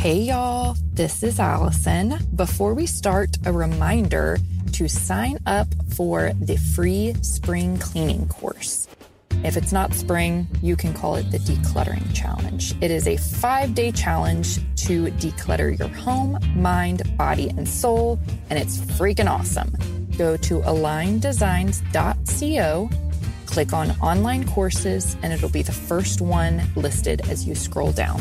Hey y'all, this is Allison. Before we start, a reminder to sign up for the free spring cleaning course. If it's not spring, you can call it the Decluttering Challenge. It is a five day challenge to declutter your home, mind, body, and soul, and it's freaking awesome. Go to aligneddesigns.co, click on online courses, and it'll be the first one listed as you scroll down.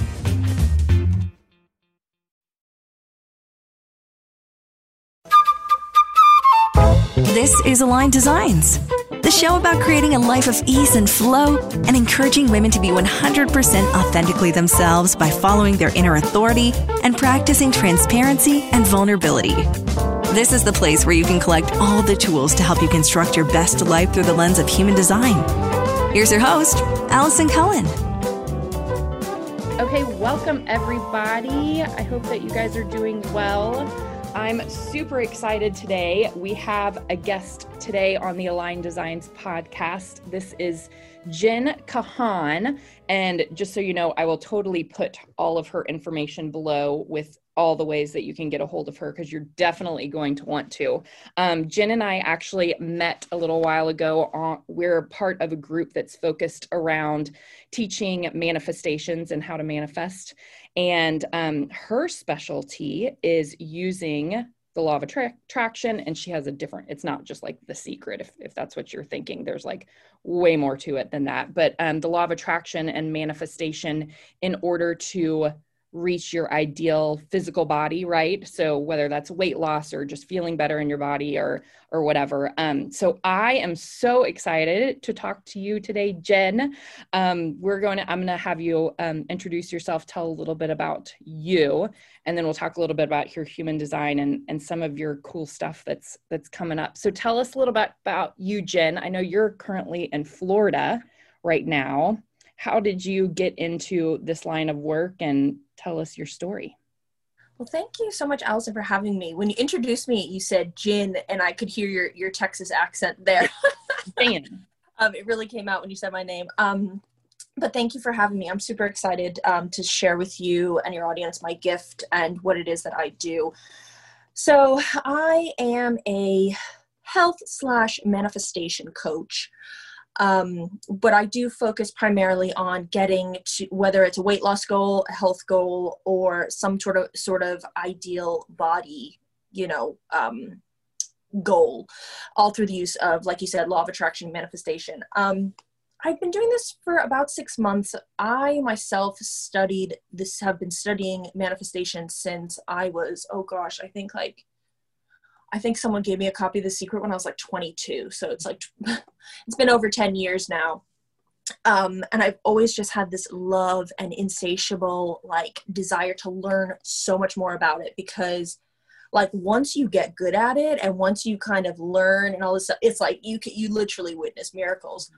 This is Aligned Designs, the show about creating a life of ease and flow and encouraging women to be 100% authentically themselves by following their inner authority and practicing transparency and vulnerability. This is the place where you can collect all the tools to help you construct your best life through the lens of human design. Here's your host, Allison Cullen. Okay, welcome everybody. I hope that you guys are doing well. I'm super excited today. We have a guest today on the Aligned Designs podcast. This is Jenn Kahan. And just so you know, I will totally put all of her information below with all the ways that you can get a hold of her because you're definitely going to want to. Um, Jenn and I actually met a little while ago. On, we're part of a group that's focused around teaching manifestations and how to manifest. And um, her specialty is using the law of attra- attraction and she has a different it's not just like the secret if, if that's what you're thinking. There's like way more to it than that. But um, the law of attraction and manifestation in order to reach your ideal physical body right? So whether that's weight loss or just feeling better in your body or or whatever. Um, so i am so excited to talk to you today jenn. Um, we're going to i'm going to have you um, introduce yourself tell a little bit about you and then we'll talk a little bit about your human design and and some of your cool stuff that's that's coming up. So tell us a little bit about you jenn. I know you're currently in florida right now. How did you get into this line of work and tell us your story. Well, thank you so much, Allison, for having me. When you introduced me, you said gin, and I could hear your, your Texas accent there. um, it really came out when you said my name. Um, but thank you for having me. I'm super excited um, to share with you and your audience my gift and what it is that I do. So, I am a health slash manifestation coach. Um, but I do focus primarily on getting to whether it's a weight loss goal, a health goal, or some sort of sort of ideal body, you know, um, goal, all through the use of, like you said, law of attraction manifestation. Um, I've been doing this for about six months. I myself studied this, have been studying manifestation since I was, oh gosh, I think like I think someone gave me a copy of The Secret when I was like 22. So it's like, it's been over 10 years now. Um, and I've always just had this love and insatiable like desire to learn so much more about it because like once you get good at it and once you kind of learn and all this stuff, it's like you can, you literally witness miracles.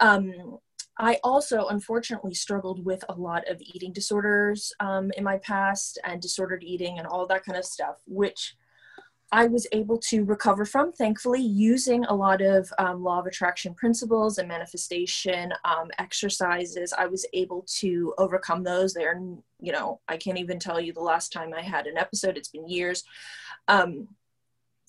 Um, I also unfortunately struggled with a lot of eating disorders um, in my past and disordered eating and all that kind of stuff, which I was able to recover from, thankfully, using a lot of um, law of attraction principles and manifestation um, exercises. I was able to overcome those. They're, you know, I can't even tell you the last time I had an episode, it's been years. Um,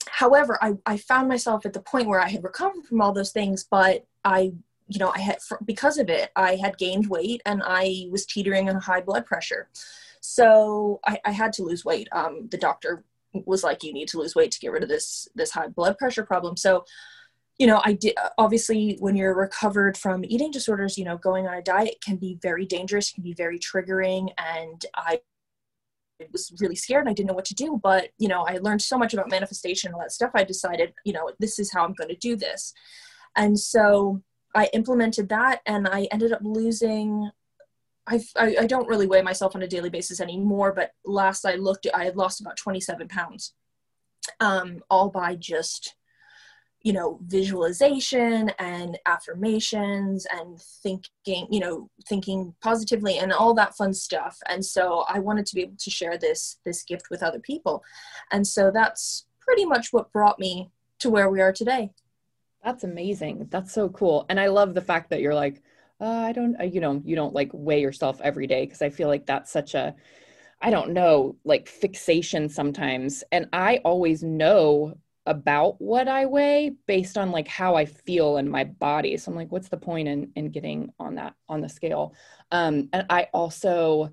however, I, I found myself at the point where I had recovered from all those things, but I, you know, I had, because of it, I had gained weight and I was teetering on high blood pressure. So I, I had to lose weight. Um, the doctor was like you need to lose weight to get rid of this this high blood pressure problem. So you know i did obviously when you're recovered from eating disorders you know going on a diet can be very dangerous can be very triggering and i was really scared and i didn't know what to do. But you know i learned so much about manifestation and all that stuff i decided you know this is how i'm going to do this. And so i implemented that and i ended up losing I've, I, I don't really weigh myself on a daily basis anymore, but last I looked, I had lost about 27 pounds, um, all by just, you know, visualization and affirmations and thinking, you know, thinking positively and all that fun stuff. And so I wanted to be able to share this, this gift with other people. And so that's pretty much what brought me to where we are today. That's amazing. That's so cool. And I love the fact that you're like, uh, I don't, uh, you know, you don't like weigh yourself every day because I feel like that's such a, I don't know, like fixation sometimes. And I always know about what I weigh based on like how I feel in my body. So I'm like, what's the point in in getting on that on the scale? Um, and I also,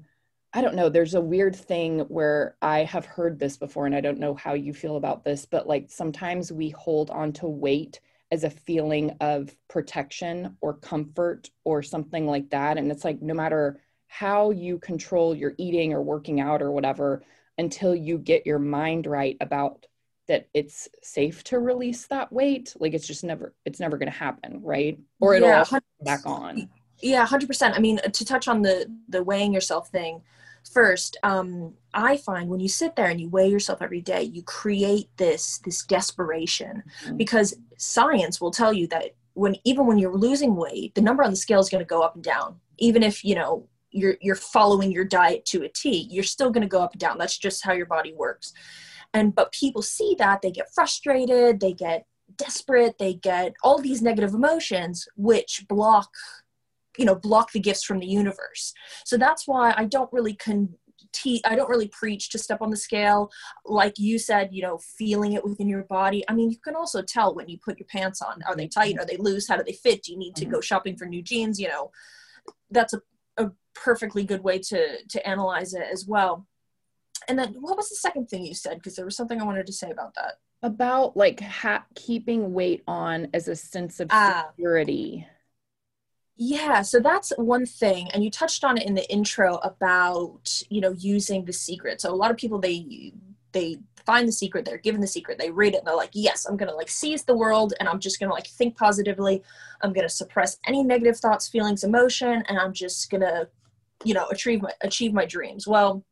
I don't know, there's a weird thing where I have heard this before, and I don't know how you feel about this, but like sometimes we hold on to weight as a feeling of protection or comfort or something like that. And it's like no matter how you control your eating or working out or whatever, until you get your mind right about that it's safe to release that weight like it's just never it's never going to happen right? Or it'll yeah, come back on. yeah 100% i mean to touch on the the weighing yourself thing first um i find when you sit there and you weigh yourself every day you create this this desperation mm-hmm. because science will tell you that when even when you're losing weight the number on the scale is going to go up and down. Even if you know you're you're following your diet to a t you're still going to go up and down. That's just how your body works. And but people see that they get frustrated they get desperate they get all these negative emotions which block you know block the gifts from the universe so that's why i don't really con te- I don't really preach to step on the scale. Like you said, you know, feeling it within your body. I mean, you can also tell when you put your pants on. Are they tight? Are they loose? How do they fit? Do you need to go shopping for new jeans? You know, that's a, a perfectly good way to to analyze it as well and then what was the second thing you said because there was something i wanted to say about that about like ha- keeping weight on as a sense of ah. security yeah so that's one thing and you touched on it in the intro about you know using the secret. So a lot of people they they find the secret they're given the secret they read it and they're like yes i'm gonna like seize the world and i'm just gonna like think positively. I'm gonna suppress any negative thoughts feelings emotion and i'm just gonna you know achieve my achieve my dreams. Well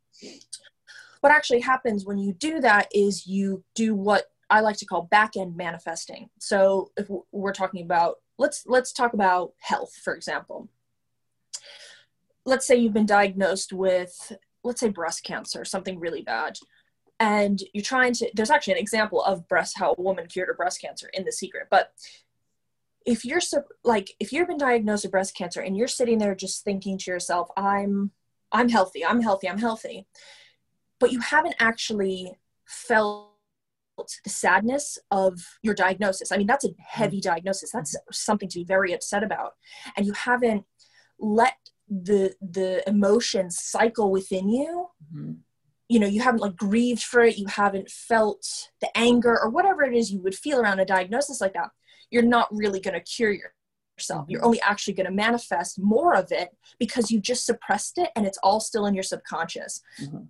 what actually happens when you do that is you do what I like to call back end manifesting. So if we're talking about let's let's talk about health for example. Let's say you've been diagnosed with let's say breast cancer, something really bad. And you're trying to there's actually an example of breast how a woman cured her breast cancer in the secret. But if you're like if you've been diagnosed with breast cancer and you're sitting there just thinking to yourself, I'm I'm healthy, I'm healthy, I'm healthy but you haven't actually felt the sadness of your diagnosis. I mean, that's a heavy diagnosis. That's something to be very upset about. And you haven't let the the emotions cycle within you. Mm-hmm. You know, you haven't like grieved for it, you haven't felt the anger or whatever it is you would feel around a diagnosis like that. You're not really going to cure yourself. You're mm-hmm. only actually going to manifest more of it because you just suppressed it and it's all still in your subconscious. Mm-hmm.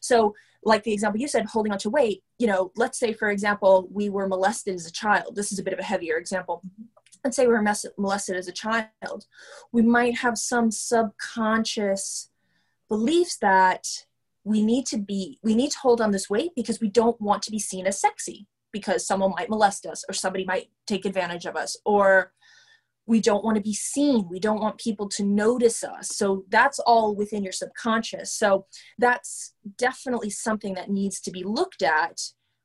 So, like the example you said, holding on to weight, you know, let's say, for example, we were molested as a child. This is a bit of a heavier example. Let's say we were molested as a child. We might have some subconscious beliefs that we need to be, we need to hold on this weight because we don't want to be seen as sexy because someone might molest us or somebody might take advantage of us or we don't want to be seen. We don't want people to notice us. So that's all within your subconscious. So that's definitely something that needs to be looked at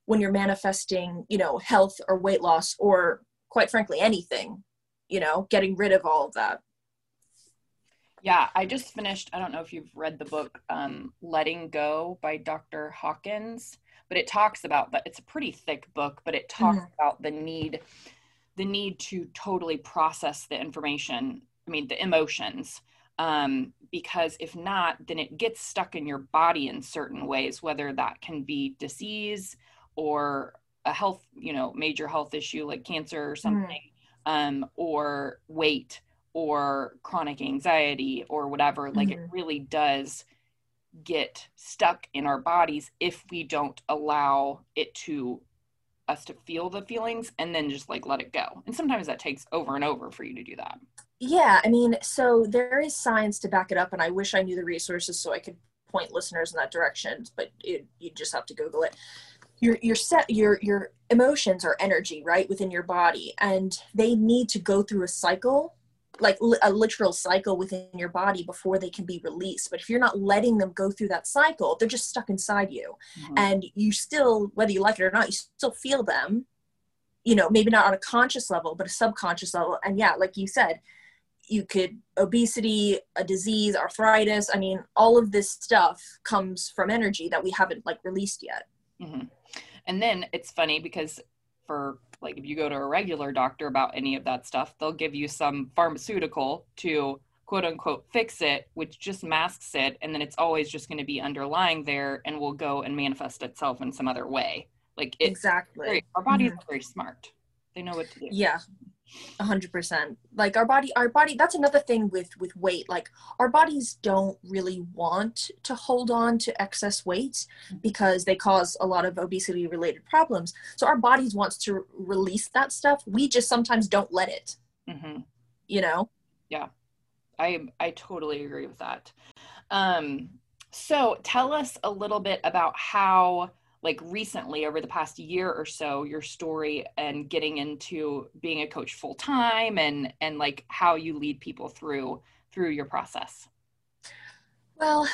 when you're manifesting you know health or weight loss or quite frankly anything you know getting rid of all of that. Yeah i just finished i don't know if you've read the book um, letting go by dr hawkins but it talks about that it's a pretty thick book but it talks mm-hmm. about the need the need to totally process the information i mean the emotions um, because if not then it gets stuck in your body in certain ways whether that can be disease or a health you know major health issue like cancer or mm. something mm. um, or weight or chronic anxiety or whatever like mm-hmm. it really does get stuck in our bodies if we don't allow it to us to feel the feelings and then just like let it go. And sometimes that takes over and over for you to do that. Yeah, I mean, so there is science to back it up, and I wish I knew the resources so I could point listeners in that direction, but it, you just have to Google it. Your your set your your emotions are energy, right, within your body, and they need to go through a cycle like a literal cycle within your body before they can be released but if you're not letting them go through that cycle they're just stuck inside you mm-hmm. and you still whether you like it or not you still feel them you know maybe not on a conscious level but a subconscious level and yeah like you said you could obesity a disease arthritis i mean all of this stuff comes from energy that we haven't like released yet mm-hmm. and then it's funny because for like if you go to a regular doctor about any of that stuff they'll give you some pharmaceutical to quote unquote fix it which just masks it and then it's always just going to be underlying there and will go and manifest itself in some other way. Like exactly. very, our bodies mm-hmm. are very smart. They know what to do. Yeah a hundred percent. Like our body our body that's another thing with with weight. Like our bodies don't really want to hold on to excess weight because they cause a lot of obesity related problems. So our bodies wants to release that stuff. We just sometimes don't let it. Mm-hmm. you know? Yeah. I i totally agree with that. Um so tell us a little bit about how like recently over the past year or so your story and getting into being a coach full time and and like how you lead people through through your process? Well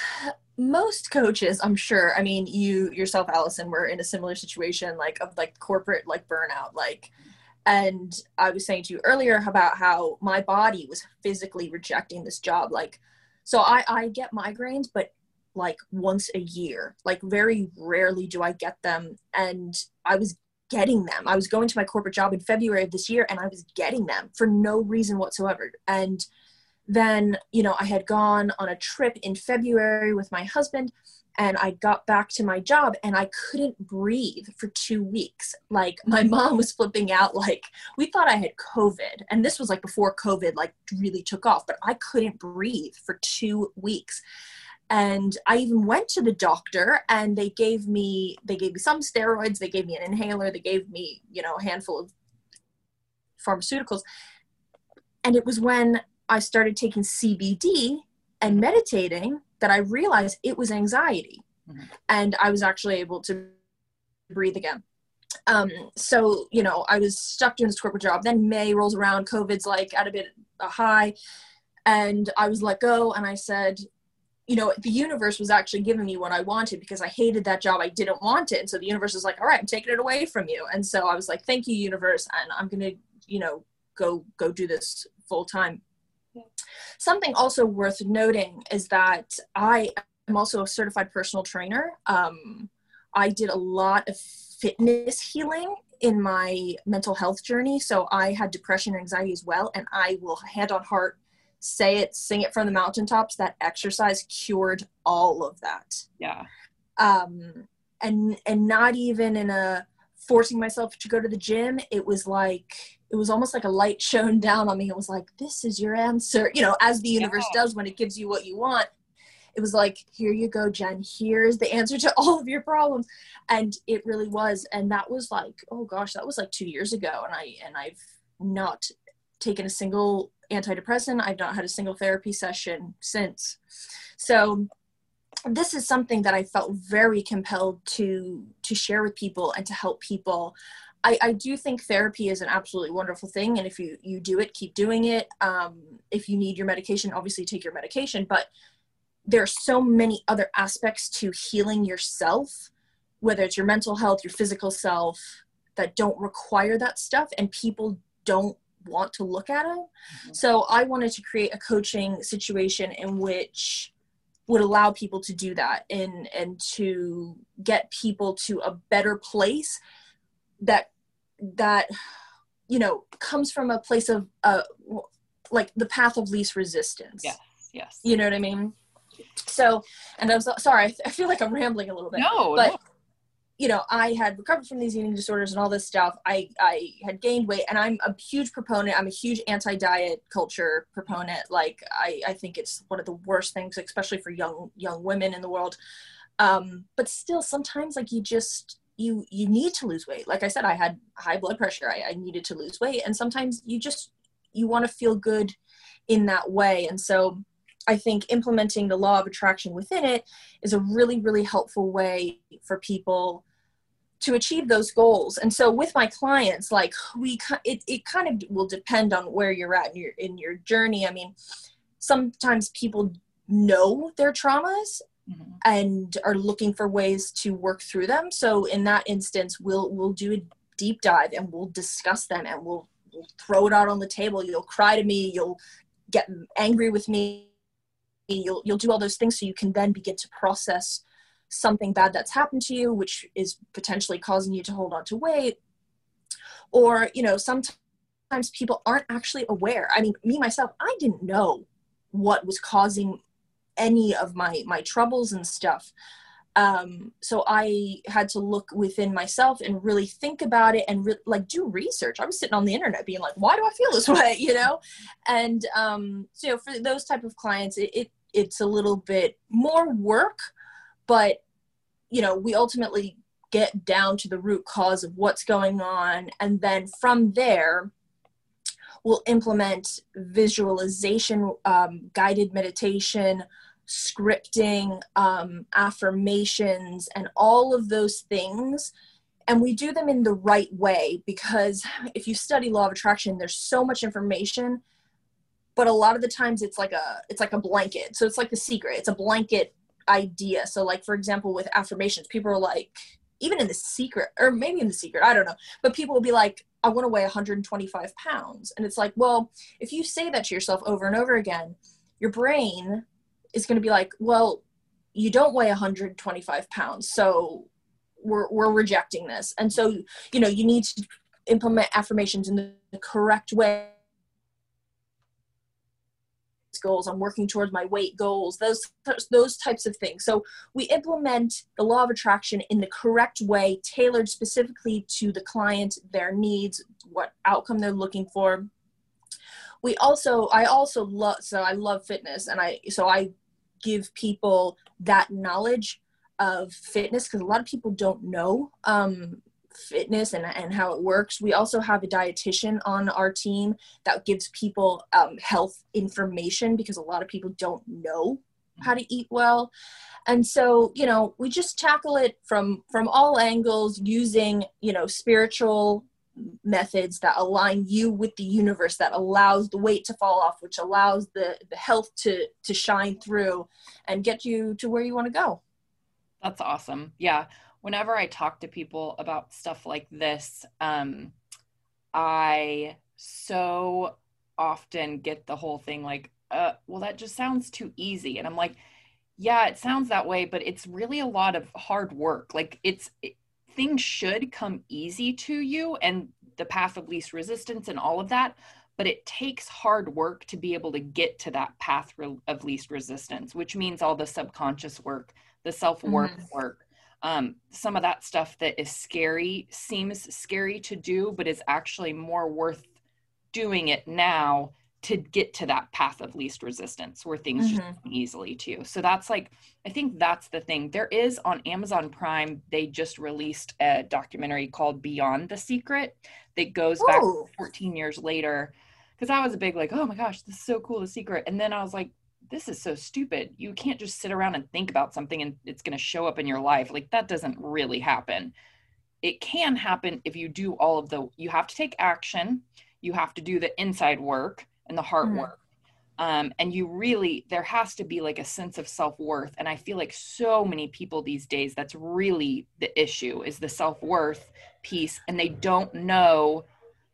most coaches i'm sure i mean you yourself allison were in a similar situation like of like corporate like burnout like and i was saying to you earlier about how my body was physically rejecting this job like so i i get migraines but like once a year. Like very rarely do I get them. And I was getting them. I was going to my corporate job in February of this year and I was getting them for no reason whatsoever. And then, you know, I had gone on a trip in February with my husband and I got back to my job and I couldn't breathe for two weeks. Like my mom was flipping out, like we thought I had COVID. And this was like before COVID like really took off, but I couldn't breathe for two weeks and i even went to the doctor and they gave me they gave me some steroids they gave me an inhaler they gave me you know a handful of pharmaceuticals. And it was when i started taking cbd and meditating that i realized it was anxiety. Mm-hmm. and i was actually able to breathe again. Um, so you know i was stuck doing this corporate job. Then may rolls around covid's like at a bit a high. And i was let go and i said you know, the universe was actually giving me what I wanted because I hated that job. I didn't want it. And so the universe was like, all right, I'm taking it away from you. And so I was like, thank you, universe. And I'm going to, you know, go, go do this full time. Something also worth noting is that I am also a certified personal trainer. Um, I did a lot of fitness healing in my mental health journey. So I had depression and anxiety as well. And I will hand on heart say it, sing it from the mountaintops. That exercise cured all of that. Yeah. Um, and and not even in a forcing myself to go to the gym. It was like it was almost like a light shone down on me. It was like, this is your answer. You know, as the universe yeah. does when it gives you what you want. It was like, here you go, Jenn. Here's the answer to all of your problems. And it really was. And that was like, oh gosh, that was like two years ago. And I and I've not taken a single antidepressant. I've not had a single therapy session since. So this is something that I felt very compelled to to share with people and to help people. I, I do think therapy is an absolutely wonderful thing, and if you you do it, keep doing it. Um, if you need your medication, obviously take your medication. But there are so many other aspects to healing yourself, whether it's your mental health, your physical self, that don't require that stuff, and people don't want to look at them. Mm-hmm. So I wanted to create a coaching situation in which would allow people to do that and and to get people to a better place that that you know comes from a place of uh like the path of least resistance. Yes. Yes. You know what I mean? So, and I'm so, sorry, I feel like I'm rambling a little bit. No, but no you know, I had recovered from these eating disorders and all this stuff. I, I had gained weight and I'm a huge proponent. I'm a huge anti-diet culture proponent. Like I, I think it's one of the worst things, especially for young, young women in the world. Um, but still sometimes like you just, you, you need to lose weight. Like I said, I had high blood pressure. I, I needed to lose weight. And sometimes you just, you want to feel good in that way. And so I think implementing the law of attraction within it is a really, really helpful way for people to achieve those goals. And so with my clients like we it, it kind of will depend on where you're at in your in your journey. I mean sometimes people know their traumas mm-hmm. and are looking for ways to work through them. So in that instance we'll we'll do a deep dive and we'll discuss them and we'll, we'll throw it out on the table. You'll cry to me you'll get angry with me you'll you'll do all those things so you can then begin to process something bad that's happened to you which is potentially causing you to hold on to weight. Or you know sometimes people aren't actually aware. I mean me myself i didn't know what was causing any of my my troubles and stuff. Um so i had to look within myself and really think about it and re- like do research. I was sitting on the internet being like why do i feel this way? You know? And um so you know, for those type of clients it, it it's a little bit more work but you know we ultimately get down to the root cause of what's going on and then from there we'll implement visualization um, guided meditation scripting, um, affirmations, and all of those things. And we do them in the right way because if you study law of attraction, there's so much information, but a lot of the times it's like a it's like a blanket. So it's like the secret. It's a blanket idea. So like for example, with affirmations, people are like, even in the secret, or maybe in the secret, I don't know, but people will be like, I want to weigh 125 pounds. And it's like, well, if you say that to yourself over and over again, your brain is going to be like, well, you don't weigh 125 pounds, so we're we're rejecting this. And so, you know, you need to implement affirmations in the correct way goals i'm working towards my weight goals those those types of things. So we implement the law of attraction in the correct way tailored specifically to the client their needs what outcome they're looking for. We also i also love so i love fitness and i so i give people that knowledge of fitness because a lot of people don't know um, fitness and, and how it works. We also have a dietitian on our team that gives people um, health information because a lot of people don't know how to eat well. And so you know we just tackle it from from all angles using you know spiritual methods that align you with the universe that allows the weight to fall off which allows the the health to to shine through and get you to where you want to go. That's awesome. Yeah whenever i talk to people about stuff like this um i so often get the whole thing like uh well that just sounds too easy and i'm like yeah it sounds that way but it's really a lot of hard work like it's it, things should come easy to you and the path of least resistance and all of that but it takes hard work to be able to get to that path of least resistance which means all the subconscious work the self-worth mm-hmm. work um, some of that stuff that is scary seems scary to do but is actually more worth doing it now to get to that path of least resistance where things mm-hmm. just come easily to you. So that's like, I think that's the thing. There is on Amazon Prime, they just released a documentary called Beyond the Secret that goes Ooh. back 14 years later. Cause I was a big like, oh my gosh, this is so cool, the secret. And then I was like, this is so stupid. You can't just sit around and think about something and it's going to show up in your life. Like that doesn't really happen. It can happen if you do all of the, you have to take action. You have to do the inside work and the heart mm-hmm. work. Um, and you really, there has to be like a sense of self worth. And I feel like so many people these days, that's really the issue is the self worth piece. And they don't know,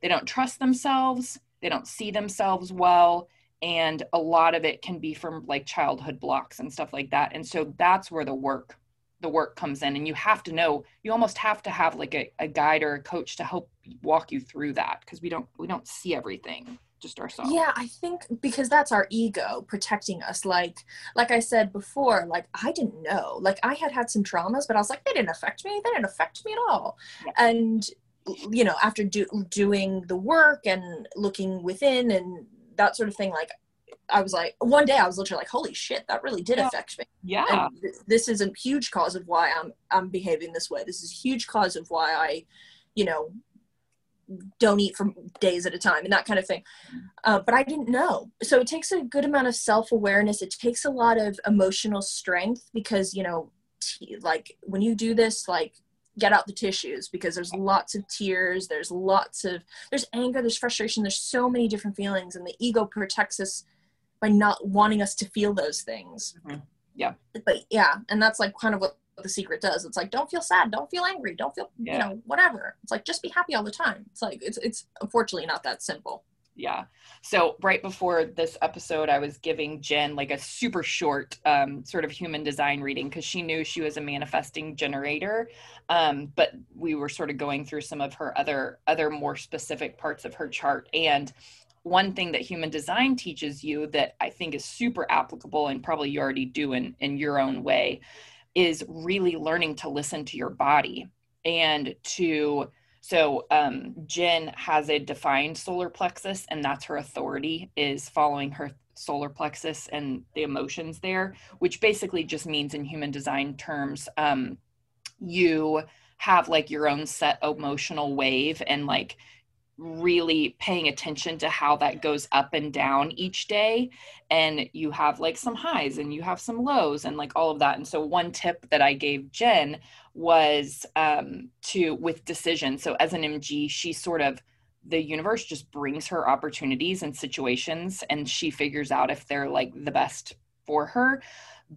they don't trust themselves, they don't see themselves well. And a lot of it can be from like childhood blocks and stuff like that. And so that's where the work the work comes in and you have to know you almost have to have like a, a guide or a coach to help walk you through that because we don't we don't see everything just ourselves yeah i think because that's our ego protecting us like like i said before like i didn't know like i had had some traumas but i was like they didn't affect me they didn't affect me at all yeah. and you know after do, doing the work and looking within and that sort of thing like I was like, one day I was literally like, holy shit, that really did yeah. affect me. Yeah. Th- this is a huge cause of why I'm I'm behaving this way. This is a huge cause of why I, you know, don't eat for days at a time and that kind of thing. Uh, but I didn't know. So it takes a good amount of self awareness. It takes a lot of emotional strength because, you know, t- like when you do this, like get out the tissues because there's lots of tears, there's lots of, there's anger, there's frustration, there's so many different feelings. And the ego protects us by not wanting us to feel those things. Mm-hmm. Yeah. But yeah, and that's like kind of what the secret does. It's like don't feel sad, don't feel angry, don't feel yeah. you know whatever. It's like just be happy all the time. It's like it's it's unfortunately not that simple. Yeah. So right before this episode i was giving jenn like a super short um, sort of human design reading because she knew she was a manifesting generator um, but we were sort of going through some of her other other more specific parts of her chart. And one thing that human design teaches you that i think is super applicable and probably you already do in in your own way is really learning to listen to your body and to so um, Jenn has a defined solar plexus, and that's her authority is following her solar plexus and the emotions there, which basically just means in human design terms, um, you have like your own set emotional wave and like really paying attention to how that goes up and down each day and you have like some highs and you have some lows and like all of that and so one tip that i gave jenn was um, to with decision. So as an MG, she sort of the universe just brings her opportunities and situations, and she figures out if they're like the best for her.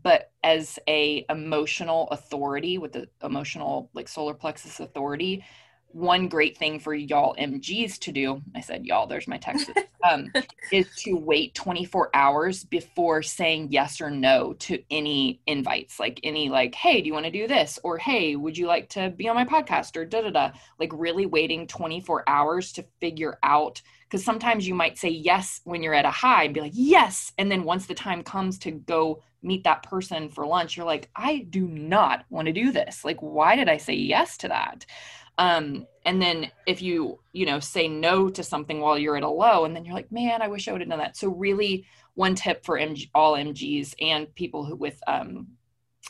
But as a emotional authority with the emotional like solar plexus authority, one great thing for y'all MGs to do, I said y'all, there's my text, um, is to wait 24 hours before saying yes or no to any invites, like any like, hey, do you want to do this? Or hey, would you like to be on my podcast? Or da da da. Like really waiting 24 hours to figure out because sometimes you might say yes when you're at a high and be like, yes. And then once the time comes to go meet that person for lunch, you're like, I do not want to do this. Like, why did I say yes to that? Um, and then if you, you know, say no to something while you're at a low, and then you're like, man, I wish I would have done that. So really, one tip for MG, all MGs and people who with um,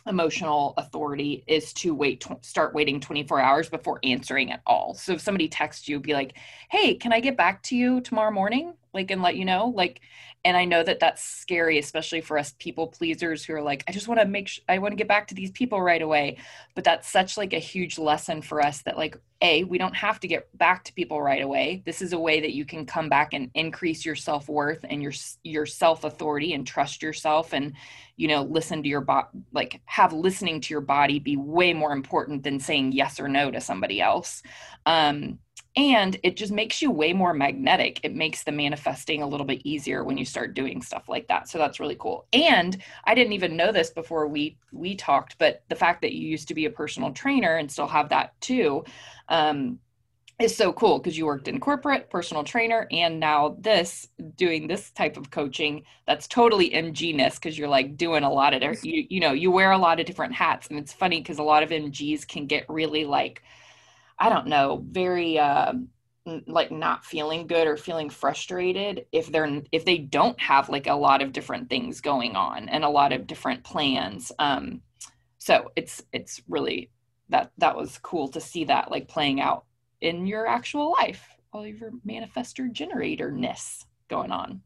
emotional authority is to wait tw- start waiting 24 hours before answering at all so if somebody texts you be like hey can i get back to you tomorrow morning like and let you know like and i know that that's scary especially for us people pleasers who are like i just want to make sh- i want to get back to these people right away. But that's such like a huge lesson for us that like a we don't have to get back to people right away. This is a way that you can come back and increase your self-worth and your your self-authority and trust yourself and you know listen to your body like have listening to your body be way more important than saying yes or no to somebody else. Um and it just makes you way more magnetic. It makes the manifesting a little bit easier when you start doing stuff like that. So that's really cool. And i didn't even know this before we we talked but the fact that you used to be a personal trainer and still have that too um, is so cool because you worked in corporate personal trainer and now this doing this type of coaching that's totally mgness because you're like doing a lot of you, you know you wear a lot of different hats. And it's funny because a lot of mgs can get really like I don't know, very uh, like not feeling good or feeling frustrated if they're if they don't have like a lot of different things going on and a lot of different plans. Um, so it's it's really that that was cool to see that like playing out in your actual life, all of your manifestor generatorness going on.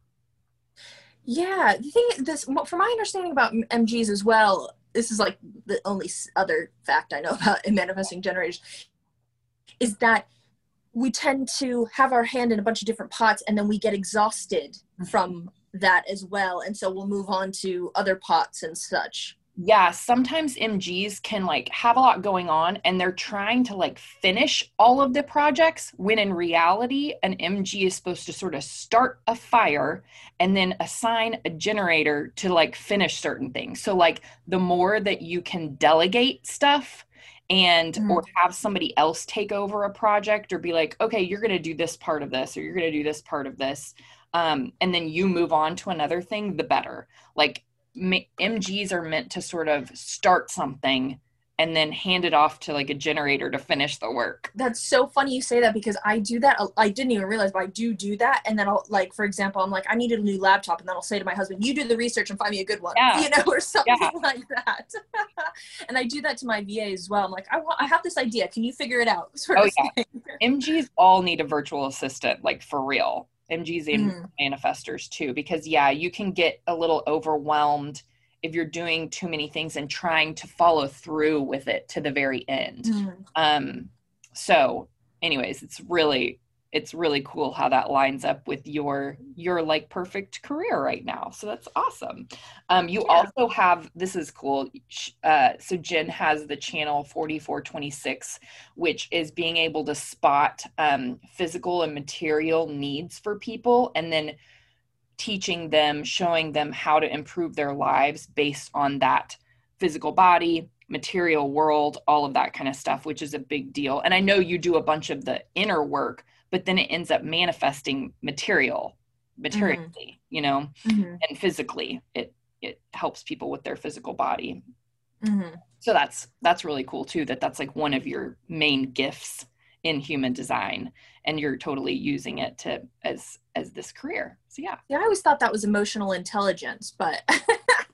Yeah, the thing this from my understanding about MGs as well, this is like the only other fact I know about in manifesting generators is that we tend to have our hand in a bunch of different pots and then we get exhausted mm-hmm. from that as well. And so we'll move on to other pots and such. Yeah sometimes mgs can like have a lot going on and they're trying to like finish all of the projects when in reality an mg is supposed to sort of start a fire and then assign a generator to like finish certain things. So like the more that you can delegate stuff and mm-hmm. or have somebody else take over a project or be like okay you're going to do this part of this or you're going to do this part of this um, and then you move on to another thing the better like mgs are meant to sort of start something and then hand it off to like a generator to finish the work. That's so funny you say that because I do that. I didn't even realize, but I do do that. And then I'll like, for example, I'm like, I need a new laptop, and then I'll say to my husband, "You do the research and find me a good one," yeah. you know, or something yeah. like that. and I do that to my VA as well. I'm like, I want, I have this idea. Can you figure it out? oh yeah. MGs all need a virtual assistant, like for real. MGs and mm. manifestors too, because yeah, you can get a little overwhelmed if you're doing too many things and trying to follow through with it to the very end. Mm. Um, so, anyways, it's really it's really cool how that lines up with your your like perfect career right now so that's awesome um, you yeah. also have this is cool uh, so jenn has the channel 4426 which is being able to spot um, physical and material needs for people and then teaching them showing them how to improve their lives based on that physical body material world all of that kind of stuff which is a big deal and i know you do a bunch of the inner work but then it ends up manifesting material materially mm-hmm. you know mm-hmm. and physically it it helps people with their physical body mm-hmm. so that's that's really cool too that that's like one of your main gifts in human design and you're totally using it to as as this career so yeah yeah i always thought that was emotional intelligence but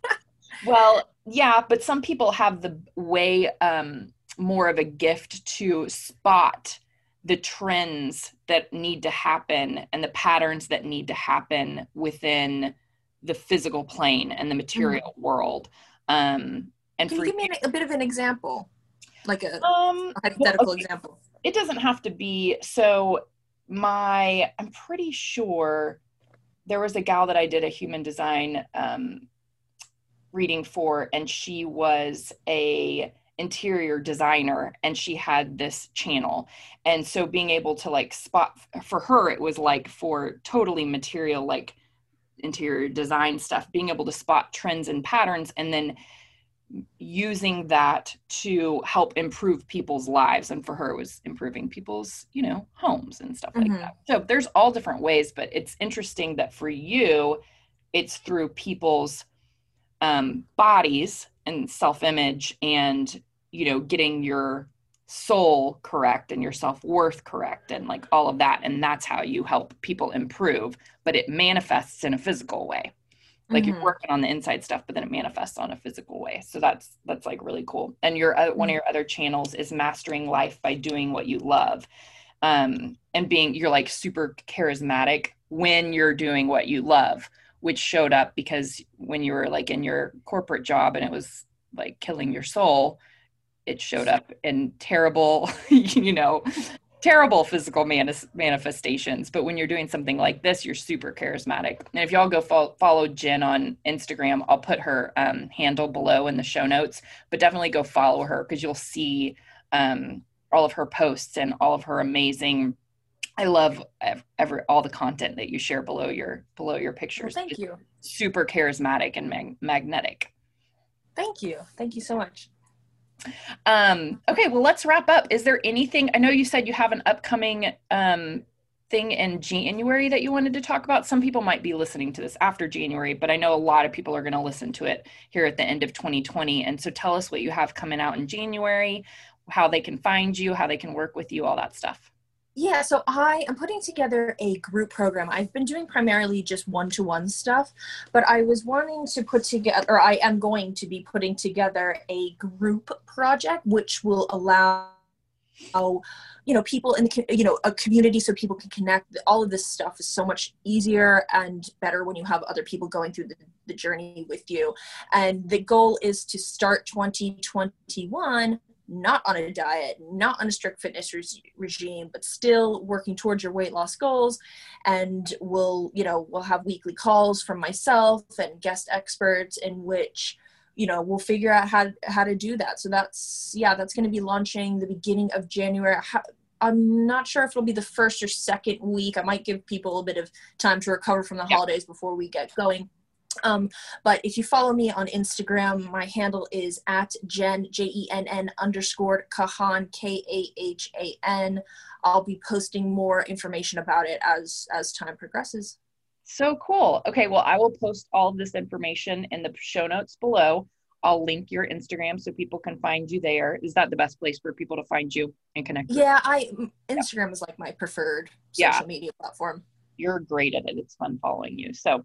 well yeah but some people have the way um more of a gift to spot the trends that need to happen and the patterns that need to happen within the physical plane and the material mm-hmm. world. Um, and Can you give me a bit of an example, like a, um, a hypothetical well, okay. example? It doesn't have to be. So, my, I'm pretty sure there was a gal that I did a human design um, reading for, and she was a interior designer and she had this channel and so being able to like spot for her it was like for totally material like interior design stuff being able to spot trends and patterns and then using that to help improve people's lives. And for her it was improving people's you know homes and stuff mm-hmm. like that. So there's all different ways but it's interesting that for you it's through people's um, bodies and self-image and you know getting your soul correct and your self-worth correct and like all of that. And that's how you help people improve but it manifests in a physical way like mm-hmm. you're working on the inside stuff but then it manifests on a physical way so that's that's like really cool and your uh, one of mm-hmm. your other channels is mastering life by doing what you love um and being you're like super charismatic when you're doing what you love which showed up because when you were like in your corporate job and it was like killing your soul it showed up in terrible, you know, terrible physical manis- manifestations. But when you're doing something like this, you're super charismatic. And if y'all go fo- follow Jenn on Instagram, I'll put her um, handle below in the show notes. But definitely go follow her because you'll see um, all of her posts and all of her amazing. I love every all the content that you share below your below your pictures. Well, thank it's you. Super charismatic and mag- magnetic. Thank you. Thank you so much. Um, okay, well, let's wrap up. Is there anything? I know you said you have an upcoming um, thing in January that you wanted to talk about. Some people might be listening to this after January, but I know a lot of people are going to listen to it here at the end of 2020. And so tell us what you have coming out in January, how they can find you, how they can work with you, all that stuff. Yeah, so I am putting together a group program. I've been doing primarily just one to one stuff, but I was wanting to put together, or I am going to be putting together a group project which will allow you know people in the you know a community so people can connect all of this stuff is so much easier and better when you have other people going through the, the journey with you and the goal is to start 2021 not on a diet, not on a strict fitness re- regime, but still working towards your weight loss goals. And we'll, you know, we'll have weekly calls from myself and guest experts in which, you know, we'll figure out how how to do that. So that's yeah, that's going to be launching the beginning of January. I'm not sure if it'll be the first or second week. I might give people a bit of time to recover from the yeah. holidays before we get going um, but if you follow me on Instagram, my handle is at Jenn, J E N N underscore Kahan, K A H A N. I'll be posting more information about it as as time progresses. So cool. Okay, well, I will post all of this information in the show notes below. I'll link your Instagram so people can find you there. Is that the best place for people to find you and connect? Yeah, I Instagram yeah. is like my preferred social yeah. media platform. You're great at it. It's fun following you. So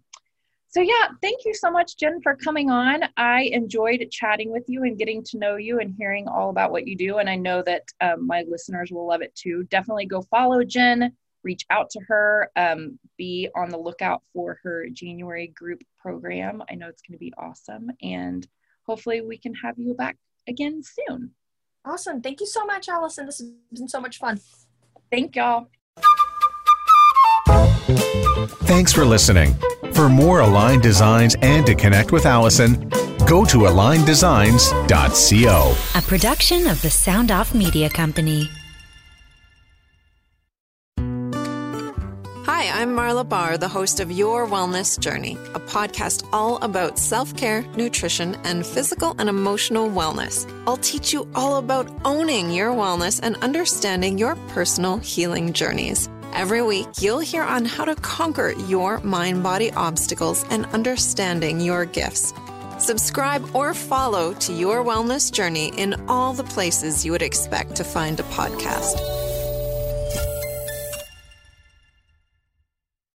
so yeah thank you so much jenn for coming on. I enjoyed chatting with you and getting to know you and hearing all about what you do and i know that um, my listeners will love it too. Definitely go follow jenn reach out to her um, be on the lookout for her january group program. I know it's going to be awesome and hopefully we can have you back again soon. Awesome. Thank you so much allison. This has been so much fun. Thank y'all. Thanks for listening. For more Aligned Designs and to connect with Allison, go to aligneddesigns.co. A production of the Sound Off Media Company. Hi, I'm Marla Barr, the host of Your Wellness Journey, a podcast all about self care, nutrition, and physical and emotional wellness. I'll teach you all about owning your wellness and understanding your personal healing journeys. Every week, you'll hear on how to conquer your mind body obstacles and understanding your gifts. Subscribe or follow to Your Wellness Journey in all the places you would expect to find a podcast.